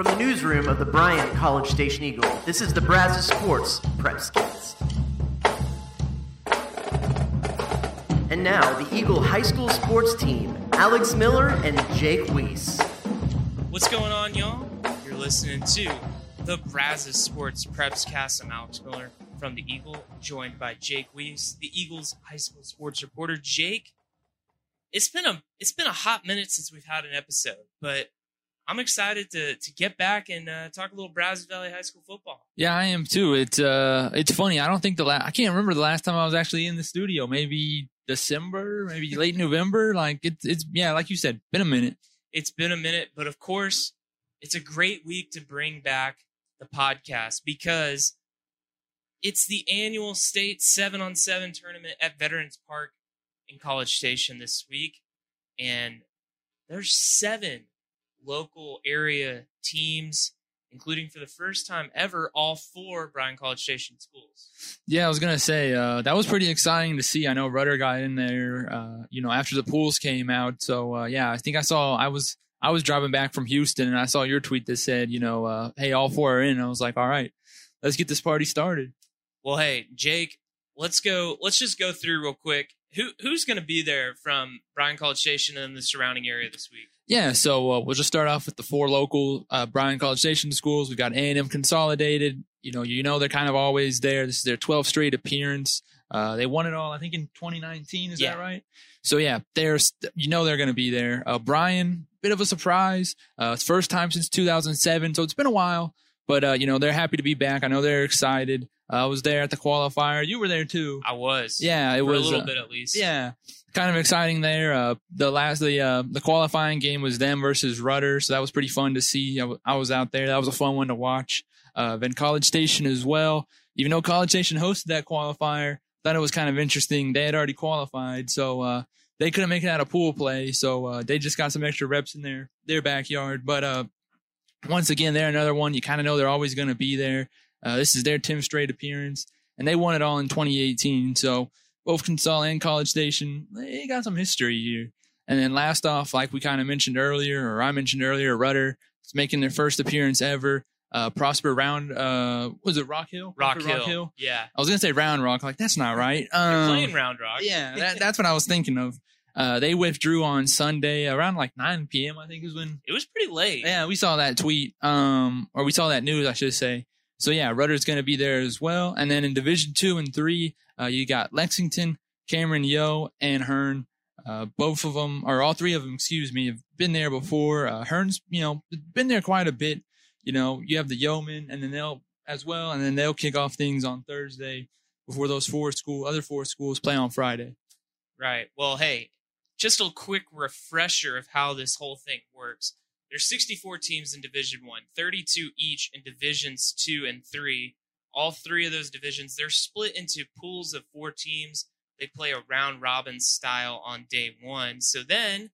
From the newsroom of the Bryan College Station Eagle, this is the Brazos Sports Prepscast. And now, the Eagle High School sports team, Alex Miller and Jake Weese. What's going on, y'all? You're listening to the Brazos Sports Prepscast. I'm Alex Miller from the Eagle, joined by Jake Weese, the Eagles high school sports reporter. Jake, it's been a it's been a hot minute since we've had an episode, but I'm excited to to get back and uh, talk a little Brazos Valley High School football. Yeah, I am too. It's uh, it's funny. I don't think the last. I can't remember the last time I was actually in the studio. Maybe December, maybe late November. Like it's it's yeah, like you said, been a minute. It's been a minute, but of course, it's a great week to bring back the podcast because it's the annual state seven on seven tournament at Veterans Park in College Station this week, and there's seven local area teams, including for the first time ever, all four Bryan College Station schools. Yeah, I was gonna say uh, that was pretty exciting to see. I know Rudder got in there, uh, you know, after the pools came out. So uh, yeah, I think I saw. I was I was driving back from Houston, and I saw your tweet that said, you know, uh, hey, all four are in. I was like, all right, let's get this party started. Well, hey, Jake, let's go. Let's just go through real quick. Who who's going to be there from Bryan College Station and the surrounding area this week? Yeah, so uh, we'll just start off with the four local uh, Bryan College Station schools. We've got A&M Consolidated. You know, you know they're kind of always there. This is their 12th straight appearance. Uh, they won it all, I think, in 2019. Is Yeah. that right? So yeah, there's you know they're going to be there. Uh, Bryan, bit of a surprise. Uh, it's first time since 2007, so it's been a while. But uh, you know they're happy to be back. I know they're excited. I was there at the qualifier. You were there too. I was. Yeah, it for was a little uh, bit at least. yeah, kind of exciting there. Uh, the last the uh, the qualifying game was them versus Rudder, so that was pretty fun to see. I, w- I was out there. That was a fun one to watch. Uh, then College Station as well. Even though College Station hosted that qualifier, thought it was kind of interesting. They had already qualified, so uh, they couldn't make it out of pool play. So uh, they just got some extra reps in their their backyard. But uh, once again, they're another one. You kind of know they're always going to be there. Uh, this is their 10th straight appearance, and they won it all in 2018. So both Consol and College Station, they got some history here. And then last off, like we kind of mentioned earlier, or I mentioned earlier, Rudder is making their first appearance ever. Uh, Prosper Round, uh, was it Rock Hill? Rock Prosper Hill. Yeah. I was gonna say Round Rock, like that's not right. They're Um, playing Round Rock. yeah, that, that's what I was thinking of. Uh, they withdrew on Sunday around like 9 p.m. I think is when It was pretty late. yeah, we saw that tweet, um, or we saw that news, I should say. So yeah, Rudder's going to be there as well. And then in Division Two and Three, uh, you got Lexington, Cameron Yoe, and Hearne. Uh, both of them, or all three of them, excuse me, have been there before. Uh, Hearne's, you know, been there quite a bit. You know, you have the Yeomen, and then they'll as well, and then they'll kick off things on Thursday before those four school, other four schools play on Friday. Right. Well, hey, just a quick refresher of how this whole thing works. There's 64 teams in Division 1, 32 each in Divisions 2 and 3. All three of those divisions, they're split into pools of 4 teams. They play a round robin style on day 1. So then,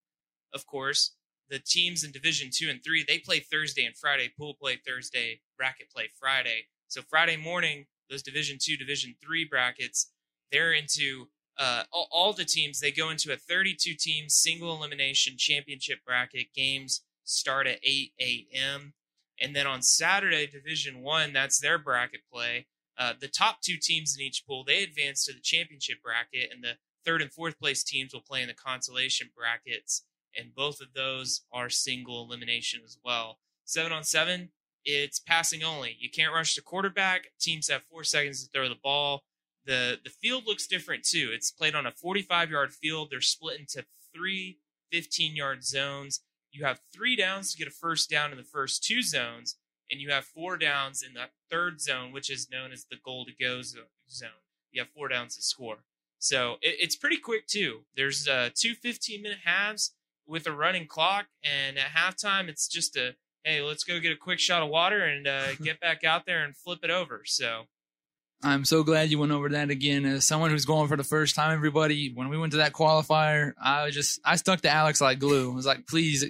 of course, the teams in Division 2 and 3, they play Thursday and Friday, pool play Thursday, bracket play Friday. So Friday morning, those Division 2, Division 3 brackets, they're into uh, all, all the teams they go into a 32 team single elimination championship bracket games start at 8 a.m and then on saturday division one that's their bracket play. Uh, the top two teams in each pool they advance to the championship bracket and the third and fourth place teams will play in the consolation brackets. And both of those are single elimination as well. Seven on seven it's passing only. You can't rush the quarterback. Teams have four seconds to throw the ball. The the field looks different too. It's played on a 45 yard field. They're split into three 15 yard zones. You have three downs to get a first down in the first two zones, and you have four downs in the third zone, which is known as the goal to go zone. You have four downs to score. So it, it's pretty quick too. There's uh, two 15 minute halves with a running clock, and at halftime it's just a hey, let's go get a quick shot of water and uh, get back out there and flip it over. So I'm so glad you went over that again. As someone who's going for the first time, everybody, when we went to that qualifier, I was just I stuck to Alex like glue. I was like, please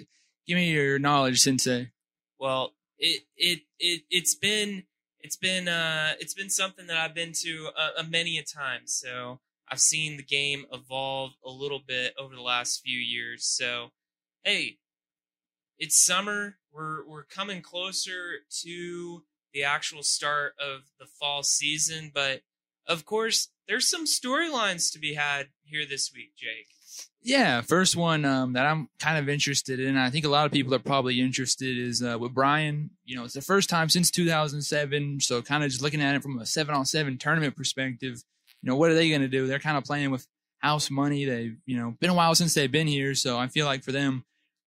give me your knowledge, Sensei. Well, it it it it's been it's been uh it's been something that I've been to a, a many a time. So I've seen the game evolve a little bit over the last few years. So hey, it's summer. We're we're coming closer to the actual start of the fall season, but of course, there's some storylines to be had here this week, Jake. Yeah, first one um, that I'm kind of interested in. I think a lot of people are probably interested is uh, with Bryan. You know, it's the first time since 2007, so kind of just looking at it from a seven on seven tournament perspective. You know, what are they going to do? They're kind of playing with house money. They've you know been a while since they've been here, so I feel like for them,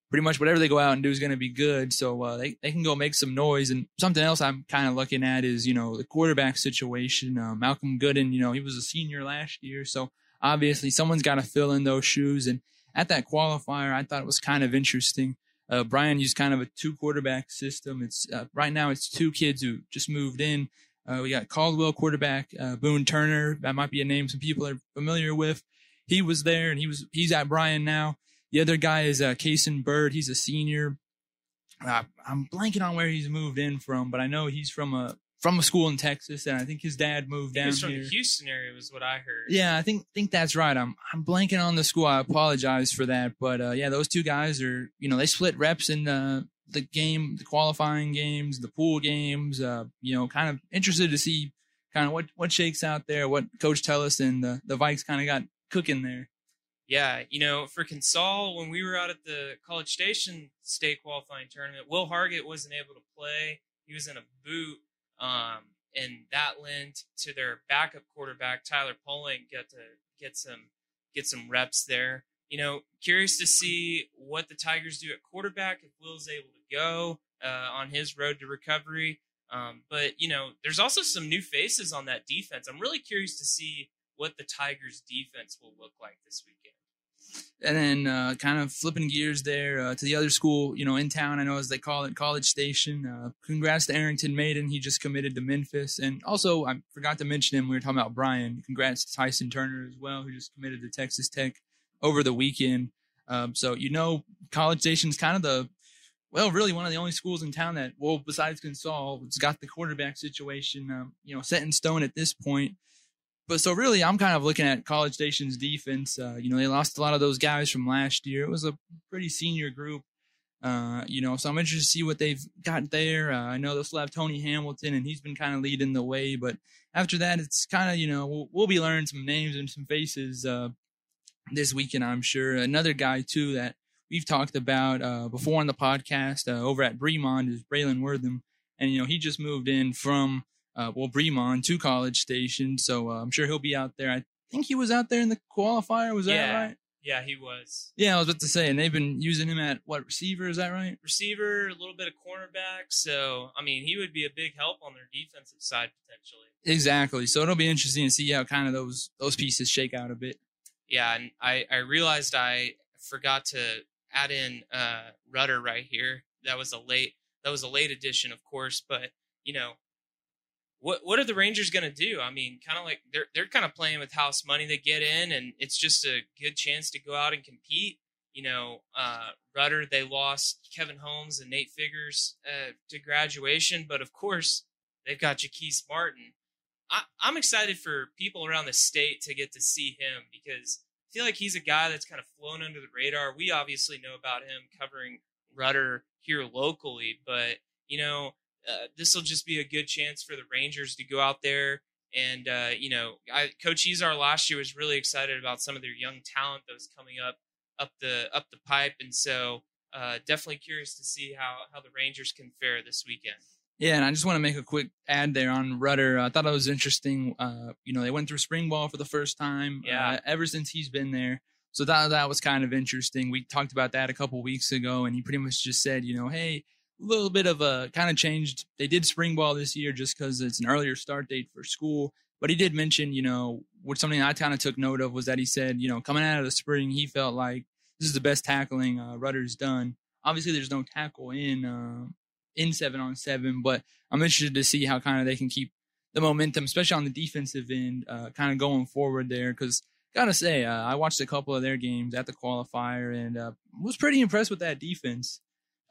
pretty much whatever they go out and do is going to be good. So uh, they they can go make some noise. And something else I'm kind of looking at is you know the quarterback situation. Uh, Malcolm Gooden, you know, he was a senior last year, so obviously someone's got to fill in those shoes. And at that qualifier, I thought it was kind of interesting. Uh, Bryan used kind of a two quarterback system. It's uh, right now it's two kids who just moved in. Uh, we got Caldwell quarterback, uh, Boone Turner. That might be a name some people are familiar with. He was there and he was he's at Bryan now. The other guy is uh, Bird. He's a senior. Uh, I'm blanking on where he's moved in from, but I know he's from a from a school in Texas, and I think his dad moved down He's from here. the Houston area, was what I heard. Yeah, I think think that's right. I'm I'm blanking on the school. I apologize for that, but uh, yeah, those two guys are you know they split reps in the the game, the qualifying games, the pool games. Uh, you know, kind of interested to see kind of what what shakes out there, what Coach Tellis and the the Vikes kind of got cooking there. Yeah, you know, for Consol, when we were out at the College Station state qualifying tournament, Will Hargett wasn't able to play. He was in a boot, um, and that lent to their backup quarterback Tyler Poling get to get some get some reps there. You know, curious to see what the Tigers do at quarterback if Will's able to go uh, on his road to recovery. Um, but you know, there's also some new faces on that defense. I'm really curious to see what the Tigers' defense will look like this weekend. And then uh, kind of flipping gears there uh, to the other school, you know, in town, I know as they call it, College Station. Uh, congrats to Arrington Maiden. He just committed to Memphis. And also, I forgot to mention him. We were talking about Bryan. Congrats to Tyson Turner as well, who just committed to Texas Tech over the weekend. Um, so, you know, College Station's kind of the, well, really one of the only schools in town that, well, besides Consol, it's got the quarterback situation, um, you know, set in stone at this point but so really, I'm kind of looking at College Station's defense. Uh, you know, they lost a lot of those guys from last year. It was a pretty senior group. Uh, you know, so I'm interested to see what they've got there. Uh, I know they'll still have Tony Hamilton, and he's been kind of leading the way. But after that, it's kind of you know we'll, we'll, be learning some names and some faces uh, this weekend. I'm sure another guy too that we've talked about uh, before on the podcast uh, over at Bremond is Braylon Wortham, and you know he just moved in from uh, well, Bremond to College Station. So uh, I'm sure he'll be out there. I think he was out there in the qualifier. Was yeah. that right? Yeah, he was. Yeah, I was about to say, and they've been using him at what receiver? Is that right? Receiver, a little bit of cornerback. So, I mean, he would be a big help on their defensive side potentially. Exactly. So it'll be interesting to see how kind of those those pieces shake out a bit. Yeah, and I I realized I forgot to add in uh Rudder right here. That was a late that was a late addition, of course, but you know what what are the Rangers going to do? I mean, kind of like they're they're kind of playing with house money they get in, and it's just a good chance to go out and compete. You know, uh, Rudder they lost Kevin Holmes and Nate Figures uh, to graduation, but of course they've got Jaquise Martin. I, I'm excited for people around the state to get to see him because I feel like he's a guy that's kind of flown under the radar. We obviously know about him covering Rudder here locally, but you know uh, this will just be a good chance for the Rangers to go out there and uh, you know, I, Coach Izar last year was really excited about some of their young talent that was coming up up the up the pipe, and so uh, definitely curious to see how how the Rangers can fare this weekend. Yeah, and I just want to make a quick ad there on Rudder. I thought it was interesting. Uh, you know, they went through spring ball for the first time. Yeah. Uh, ever since he's been there, so that that was kind of interesting. We talked about that a couple weeks ago, and he pretty much just said, you know, hey, little bit of a kind of changed. They did spring ball this year just because it's an earlier start date for school. But he did mention, you know, what something I kind of took note of was that he said, you know, coming out of the spring, he felt like this is the best tackling uh, Rudder's done. Obviously, there's no tackle in uh, in seven on seven, but I'm interested to see how kind of they can keep the momentum, especially on the defensive end, uh, kind of going forward there. Because gotta say, uh, I watched a couple of their games at the qualifier and uh, was pretty impressed with that defense.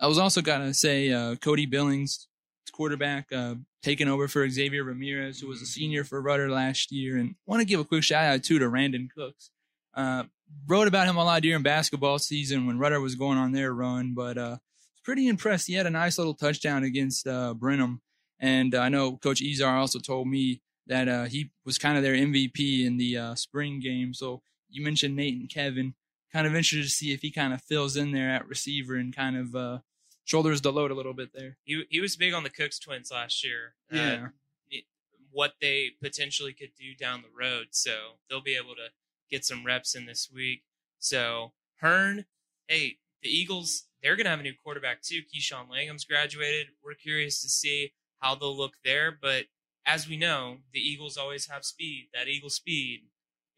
I was also gonna say uh, Cody Billings, quarterback, uh, taking over for Xavier Ramirez, who was a senior for Rudder last year, and want to give a quick shout out too to Randon Cooks. Uh, wrote about him a lot during basketball season when Rudder was going on their run, but uh, pretty impressed. He had a nice little touchdown against uh, Brenham, and uh, I know Coach Izar also told me that uh, he was kind of their MVP in the uh, spring game. So you mentioned Nate and Kevin. Kind of interested to see if he kind of fills in there at receiver and kind of shoulders the load a little bit there. He he was big on the Cooks twins last year. Uh, Yeah. it- what they potentially could do down the road. So they'll be able to get some reps in this week. So Hearne, hey, the Eagles, they're gonna have a new quarterback too. Keyshawn Langham's graduated. We're curious to see how they'll look there. But as we know, the Eagles always have speed. That Eagle speed,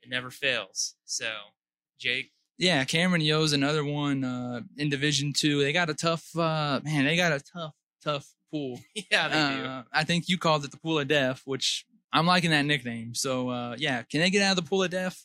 it never fails. So Jake, Yeah, Cameron Yoe's another one uh, in Division Two. They got a tough uh, man. They got a tough, tough pool. yeah, they do. Uh, I think you called it the pool of death, which I'm liking that nickname. So uh, yeah, can they get out of the pool of death?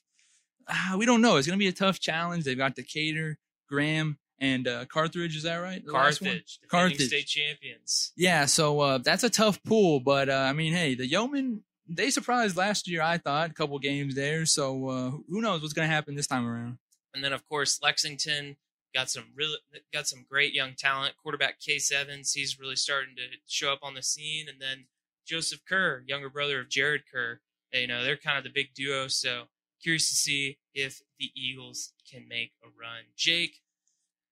Uh, we don't know. It's gonna be a tough challenge. They've got Decatur, Graham, and uh, Carthage. Is that right? The? Carthage, Carthage. state champions. Yeah, so uh, that's a tough pool, but uh, I mean, hey, the Yeomen they surprised last year. I thought a couple games there, so uh, who knows what's going to happen this time around? And then of course Lexington got some really got some great young talent. Quarterback Case Evans, he's really starting to show up on the scene. And then Joseph Kerr, younger brother of Jared Kerr. You know, they're kind of the big duo. So curious to see if the Eagles can make a run. Jake,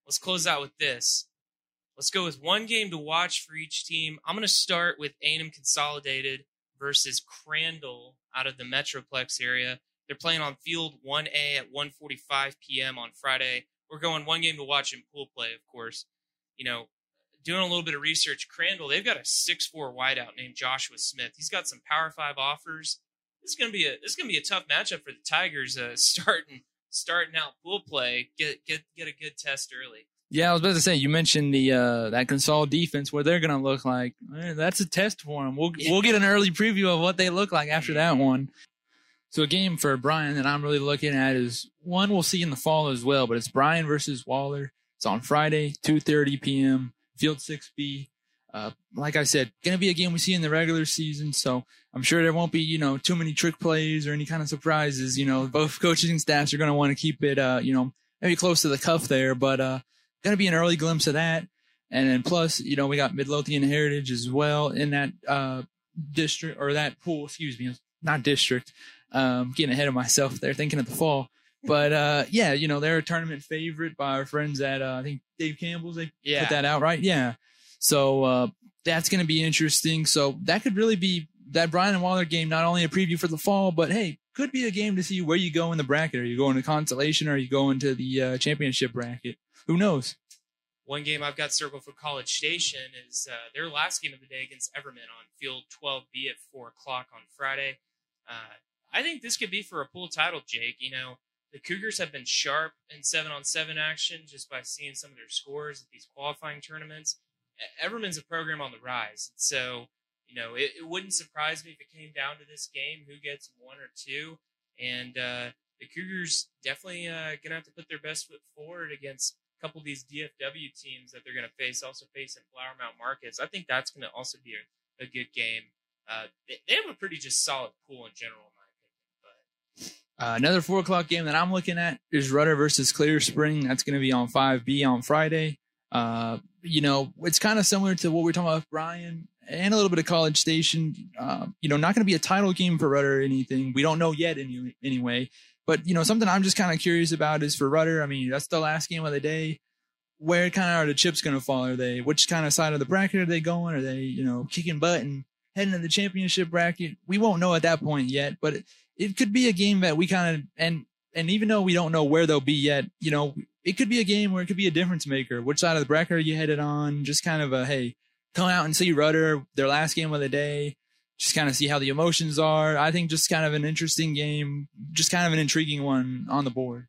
let's close out with this. Let's go with one game to watch for each team. I'm going to start with A&M Consolidated versus Crandall out of the Metroplex area. They're playing on Field 1A at 1:45 p.m. on Friday. We're going one game to watch in pool play, of course. You know, doing a little bit of research, Crandall, they've got a 6'4 wideout named Joshua Smith. He's got some Power 5 offers. This is going to be a this is going to be a tough matchup for the Tigers uh, starting starting out pool play. Get get get a good test early. Yeah, I was about to say you mentioned the uh, that Consol defense where they're going to look like eh, that's a test for them. We'll we'll get an early preview of what they look like after that one. So a game for Bryan that I'm really looking at is one we'll see in the fall as well, but it's Bryan versus Waller. It's on Friday, 2:30 p.m. Field 6B. Uh, like I said, going to be a game we see in the regular season, so I'm sure there won't be you know too many trick plays or any kind of surprises. You know, both coaching staffs are going to want to keep it uh, you know maybe close to the cuff there, but uh, going to be an early glimpse of that. And then plus, you know, we got Midlothian Heritage as well in that uh, district or that pool. Excuse me, not district. Um, getting ahead of myself there, thinking of the fall. But uh, yeah, you know, they're a tournament favorite by our friends at uh, I think Dave Campbell's. They Yeah. put that out, right? Yeah. So uh, that's going to be interesting. So that could really be that Bryan and Waller game. Not only a preview for the fall, but hey, could be a game to see where you go in the bracket. Are you going to consolation or are you going to the uh, championship bracket? Who knows? One game I've got circled for College Station is uh, their last game of the day against Everman on Field 12B at 4 o'clock on Friday. Uh, I think this could be for a pool title, Jake. You know, the Cougars have been sharp in 7 on 7 action just by seeing some of their scores at these qualifying tournaments. Everman's a program on the rise. So, you know, it, it wouldn't surprise me if it came down to this game who gets one or two. And uh, the Cougars definitely uh, going to have to put their best foot forward against a couple of these DFW teams that they're going to face, also facing Flower Mound Marcus. I think that's going to also be a, a good game. Uh, they, they have a pretty just solid pool in general, in my opinion. But Uh, another four o'clock game that I'm looking at is Rudder versus Clear Spring. That's going to be on 5B on Friday. Uh, you know, it's kind of similar to what we are talking about Bryan and a little bit of College Station. Uh, you know, not going to be a title game for Rudder or anything. We don't know yet any, anyway. But, you know, something I'm just kind of curious about is for Rudder. I mean, that's the last game of the day. Where kind of are the chips going to fall? Are they, which kind of side of the bracket are they going? Are they, you know, kicking butt and heading to the championship bracket? We won't know at that point yet, but it, it could be a game that we kind of and and even though we don't know where they'll be yet, you know, it could be a game where it could be a difference maker. Which side of the bracket are you headed on? Just kind of a hey, come out and see Rudder, their last game of the day. Just kind of see how the emotions are. I think just kind of an interesting game, just kind of an intriguing one on the board.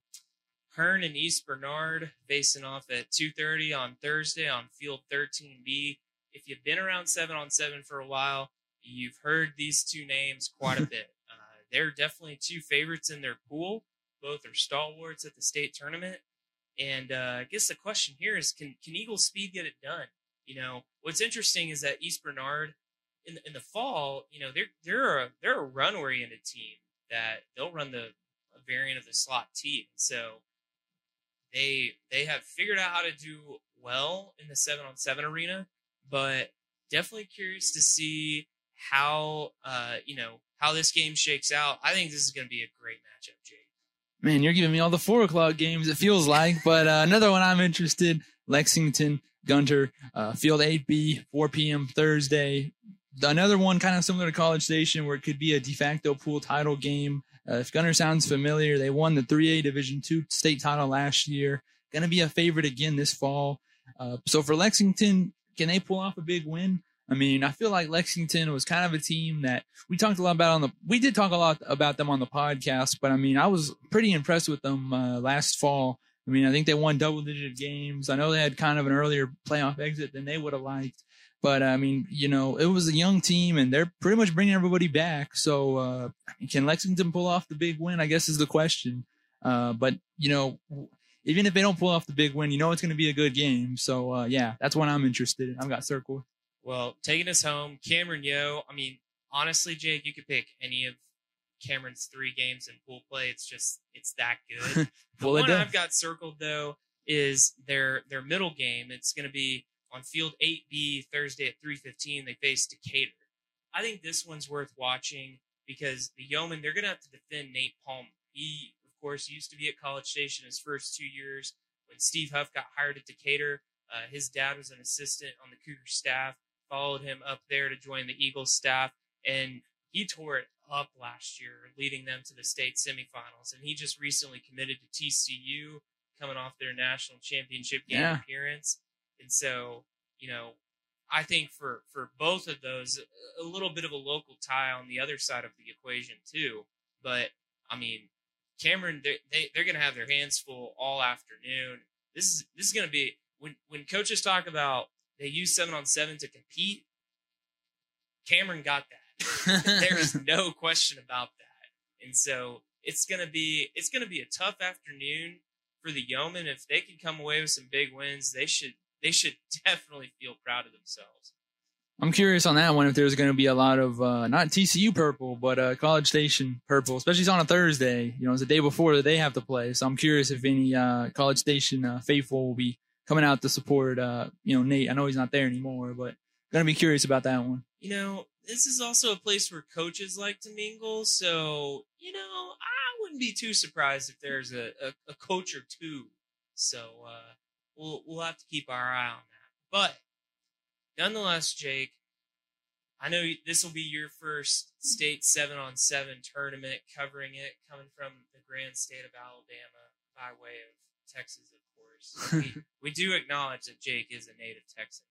Hearne and East Bernard facing off at 2:30 on Thursday on Field 13B. If you've been around seven on seven for a while, you've heard these two names quite a bit. They're definitely two favorites in their pool. Both are stalwarts at the state tournament. And uh, I guess the question here is, can can Eagle Speed get it done? You know, what's interesting is that East Bernard in the, in the fall, you know, they're they're a they're a run oriented team that they'll run the variant of the slot T. So they they have figured out how to do well in the seven on seven arena, but definitely curious to see how uh, you know how this game shakes out. I think this is going to be a great matchup, Jake. Man, you're giving me all the four o'clock games. It feels like, but uh, another one I'm interested: Lexington Gunter uh, Field 8B, 4 p.m. Thursday. Another one kind of similar to College Station, where it could be a de facto pool title game. Uh, if Gunter sounds familiar, they won the 3A Division two state title last year. Going to be a favorite again this fall. Uh, so for Lexington, can they pull off a big win? I mean, I feel like Lexington was kind of a team that we talked a lot about on the. We did talk a lot about them on the podcast, but I mean, I was pretty impressed with them uh, last fall. I mean, I think they won double digit games. I know they had kind of an earlier playoff exit than they would have liked, but I mean, you know, it was a young team and they're pretty much bringing everybody back. So, uh, can Lexington pull off the big win? I guess is the question. Uh, but you know, even if they don't pull off the big win, you know it's going to be a good game. So, uh, yeah, that's what I'm interested in. I've got circled. Well, taking us home, Cameron Yoe. I mean, honestly, Jake, you could pick any of Cameron's three games in pool play. It's just it's that good. the well, one I've got circled though is their their middle game. It's going to be on field 8B Thursday at 3:15. They face Decatur. I think this one's worth watching because the Yeomen they're going to have to defend Nate Palmer. He, of course, used to be at College Station his first two years when Steve Huff got hired at Decatur. Uh, his dad was an assistant on the Cougar staff followed him up there to join the Eagles staff, and he tore it up last year, leading them to the state semifinals. And he just recently committed to TCU, coming off their national championship game Yeah. appearance. And so, you know, I think for for both of those, a little bit of a local tie on the other side of the equation too. But I mean, Cameron, they they they're going to have their hands full all afternoon. This is this is going to be when when coaches talk about they use seven on seven to compete. Cameron got that. There's no question about that. And so it's gonna be it's gonna be a tough afternoon for the Yeomen. If they can come away with some big wins, they should they should definitely feel proud of themselves. I'm curious on that one if there's going to be a lot of uh, not TCU purple, but uh, College Station purple, especially on a Thursday. You know, it's the day before that they have to play. So I'm curious if any uh, College Station uh, faithful will be coming out to support. Uh, you know, Nate. I know he's not there anymore, but gonna be curious about that one. You know, this is also a place where coaches like to mingle, so you know, I wouldn't be too surprised if there's a, a, a coach or two. So uh, we'll we'll have to keep our eye on that. But nonetheless, Jake, I know this will be your first state seven on seven tournament covering it, coming from the grand state of Alabama by way of Texas, of we, we do acknowledge that Jake is a native Texan.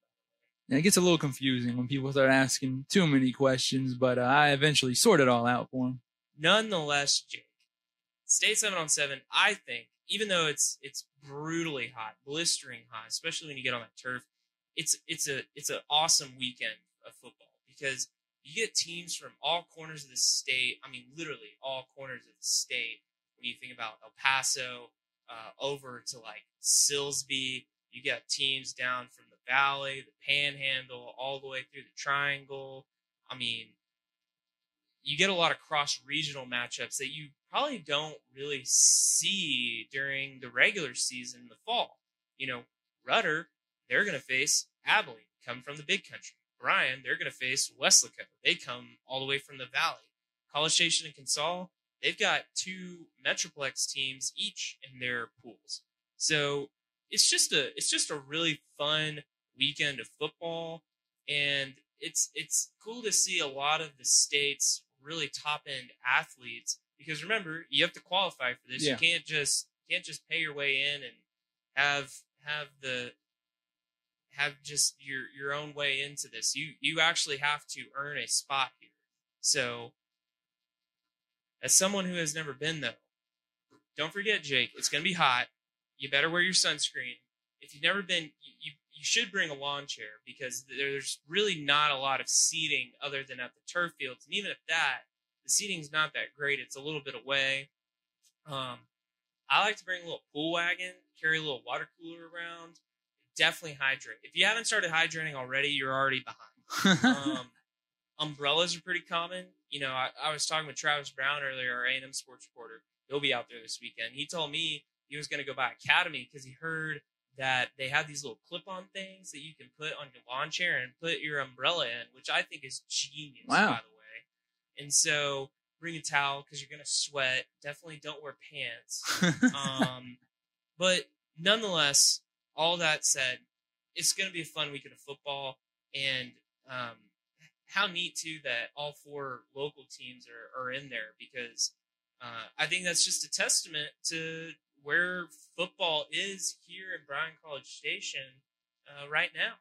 And it gets a little confusing when people start asking too many questions, but uh, I eventually sort it all out for them. Nonetheless, Jake, state seven on seven, I think, even though it's it's brutally hot, blistering hot, especially when you get on that turf, it's it's a it's an awesome weekend of football because you get teams from all corners of the state. I mean, literally all corners of the state. When you think about El Paso, uh, over to like Silsbee, you got teams down from the valley, the Panhandle, all the way through the Triangle. I mean, you get a lot of cross regional matchups that you probably don't really see during the regular season in the fall. You know, Rudder, they're going to face Abilene, come from the big country. Bryan, they're going to face Weslaco. They come all the way from the valley. College Station and Consol, they've got two Metroplex teams each in their pools. So it's just a it's just a really fun weekend of football, and it's it's cool to see a lot of the state's really top end athletes because remember you have to qualify for this. Yeah. You can't just can't just pay your way in and have have the have just your your own way into this. You you actually have to earn a spot here. So as someone who has never been though, don't forget, Jake, it's gonna be hot. You better wear your sunscreen. If you've never been, you, you, you should bring a lawn chair because there's really not a lot of seating other than at the turf fields. And even at that, the seating's not that great. It's a little bit away. Um, I like to bring a little pool wagon, carry a little water cooler around. Definitely hydrate. If you haven't started hydrating already, you're already behind. Um, umbrellas are pretty common. You know, I, I was talking with Travis Brown earlier, our A&M sports reporter. He'll be out there this weekend. He told me he was going to go by Academy because he heard that they have these little clip-on things that you can put on your lawn chair and put your umbrella in, which I think is genius, Wow. by the way. And so bring a towel because you're gonna sweat. Definitely don't wear pants. um, but nonetheless, all that said, it's going to be a fun weekend of football, and um, how neat too that all four local teams are, are in there because uh, I think that's just a testament to where football is here in Bryan College Station uh, right now.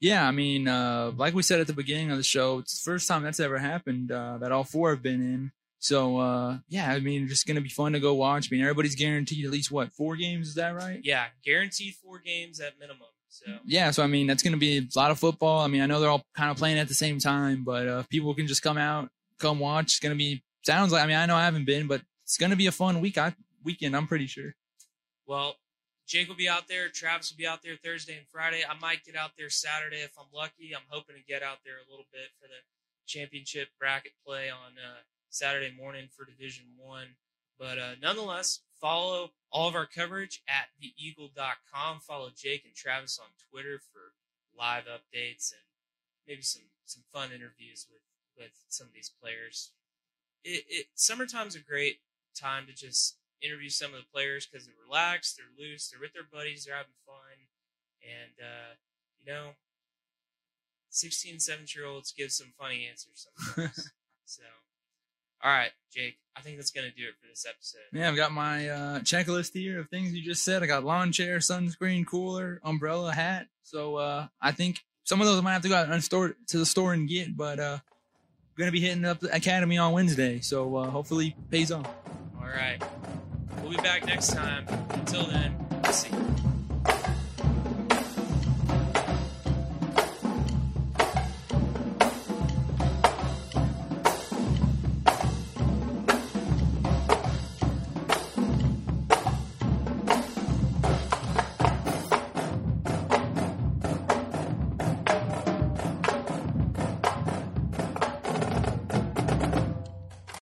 Yeah, I mean, uh, like we said at the beginning of the show, it's the first time that's ever happened uh, that all four have been in. So uh, yeah, I mean, just gonna be fun to go watch. I mean, everybody's guaranteed at least what four games? Is that right? Yeah, guaranteed four games at minimum. So Yeah, so I mean, that's gonna be a lot of football. I mean, I know they're all kind of playing at the same time, but uh, people can just come out, come watch. It's gonna be sounds like. I mean, I know I haven't been, but it's gonna be a fun week. I, weekend. I'm pretty sure. Well, Jake will be out there. Travis will be out there Thursday and Friday. I might get out there Saturday if I'm lucky. I'm hoping to get out there a little bit for the championship bracket play on uh, Saturday morning for Division One. But uh, nonetheless, follow all of our coverage at theeagle.com. Follow Jake and Travis on Twitter for live updates and maybe some some fun interviews with with some of these players. It, it summertime's a great time to just interview some of the players because they're relaxed, they're loose, they're with their buddies, they're having fun, and uh, you know, 16, 17 year olds give some funny answers sometimes. so, all right, Jake, I think that's gonna do it for this episode. Yeah, I've got my uh, checklist here of things you just said. I got lawn chair, sunscreen, cooler, umbrella, hat. So uh, I think some of those I might have to go out and store to the store and get, but uh, I'm gonna be hitting up the academy on Wednesday. So uh, hopefully pays off. All right, we'll be back next time. Until then, see you.